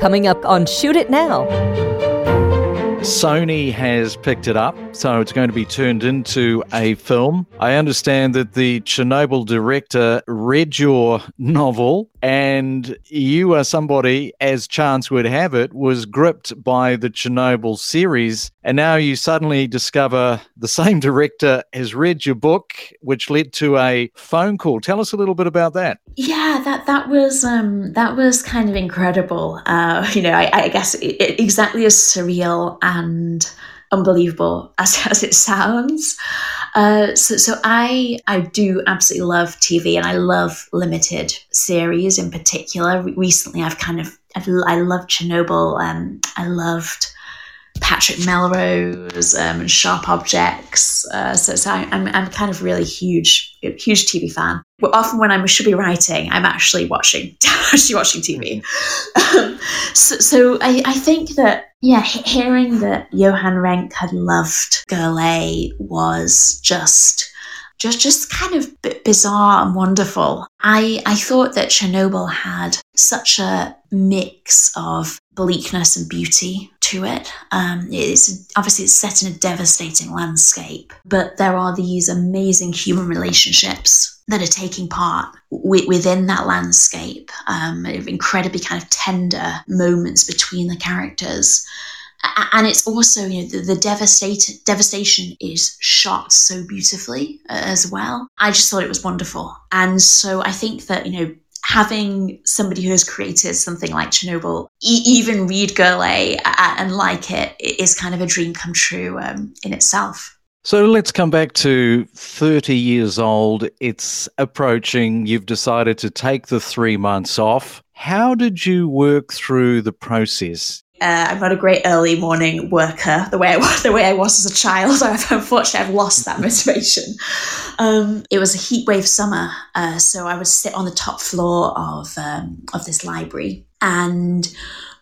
coming up on Shoot It Now. Sony has picked it up, so it's going to be turned into a film. I understand that the Chernobyl director read your novel, and you are somebody, as chance would have it, was gripped by the Chernobyl series, and now you suddenly discover the same director has read your book, which led to a phone call. Tell us a little bit about that. Yeah, that that was um, that was kind of incredible. Uh, you know, I, I guess it, it, exactly as surreal and unbelievable as, as it sounds. Uh, so, so I I do absolutely love TV and I love limited series in particular. Recently, I've kind of I've, I Chernobyl. Um, I loved Patrick Melrose um, and Sharp Objects. Uh, so, so I, am I'm, I'm kind of really huge huge TV fan. But often when I should be writing, I'm actually watching actually watching TV. Um, so, so I, I think that yeah, hearing that Johan Renck had loved Girl A was just just just kind of bizarre and wonderful. I I thought that Chernobyl had such a mix of bleakness and beauty to it. Um, it's obviously it's set in a devastating landscape, but there are these amazing human relationships that are taking part w- within that landscape. Um, incredibly kind of tender moments between the characters and it's also you know the, the devastate, devastation is shot so beautifully uh, as well i just thought it was wonderful and so i think that you know having somebody who has created something like chernobyl e- even read girl a and like it is kind of a dream come true um, in itself so let's come back to 30 years old. It's approaching. You've decided to take the three months off. How did you work through the process? Uh, I'm not a great early morning worker the way I was, the way I was as a child. I've, unfortunately, I've lost that motivation. Um, it was a heatwave summer, uh, so I would sit on the top floor of um, of this library and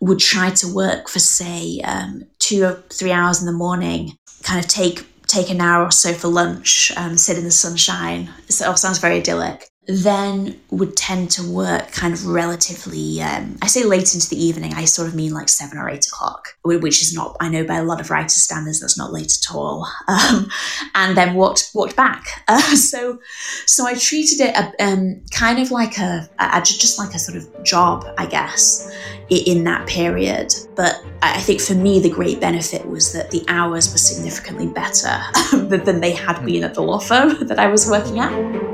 would try to work for say um, two or three hours in the morning. Kind of take take an hour or so for lunch, um, sit in the sunshine. It all sounds very idyllic then would tend to work kind of relatively, um, I say late into the evening, I sort of mean like seven or eight o'clock, which is not, I know by a lot of writers' standards, that's not late at all. Um, and then walked, walked back. Uh, so, so I treated it a, um, kind of like a, a, just like a sort of job, I guess, in that period. But I think for me, the great benefit was that the hours were significantly better than they had been at the law firm that I was working at.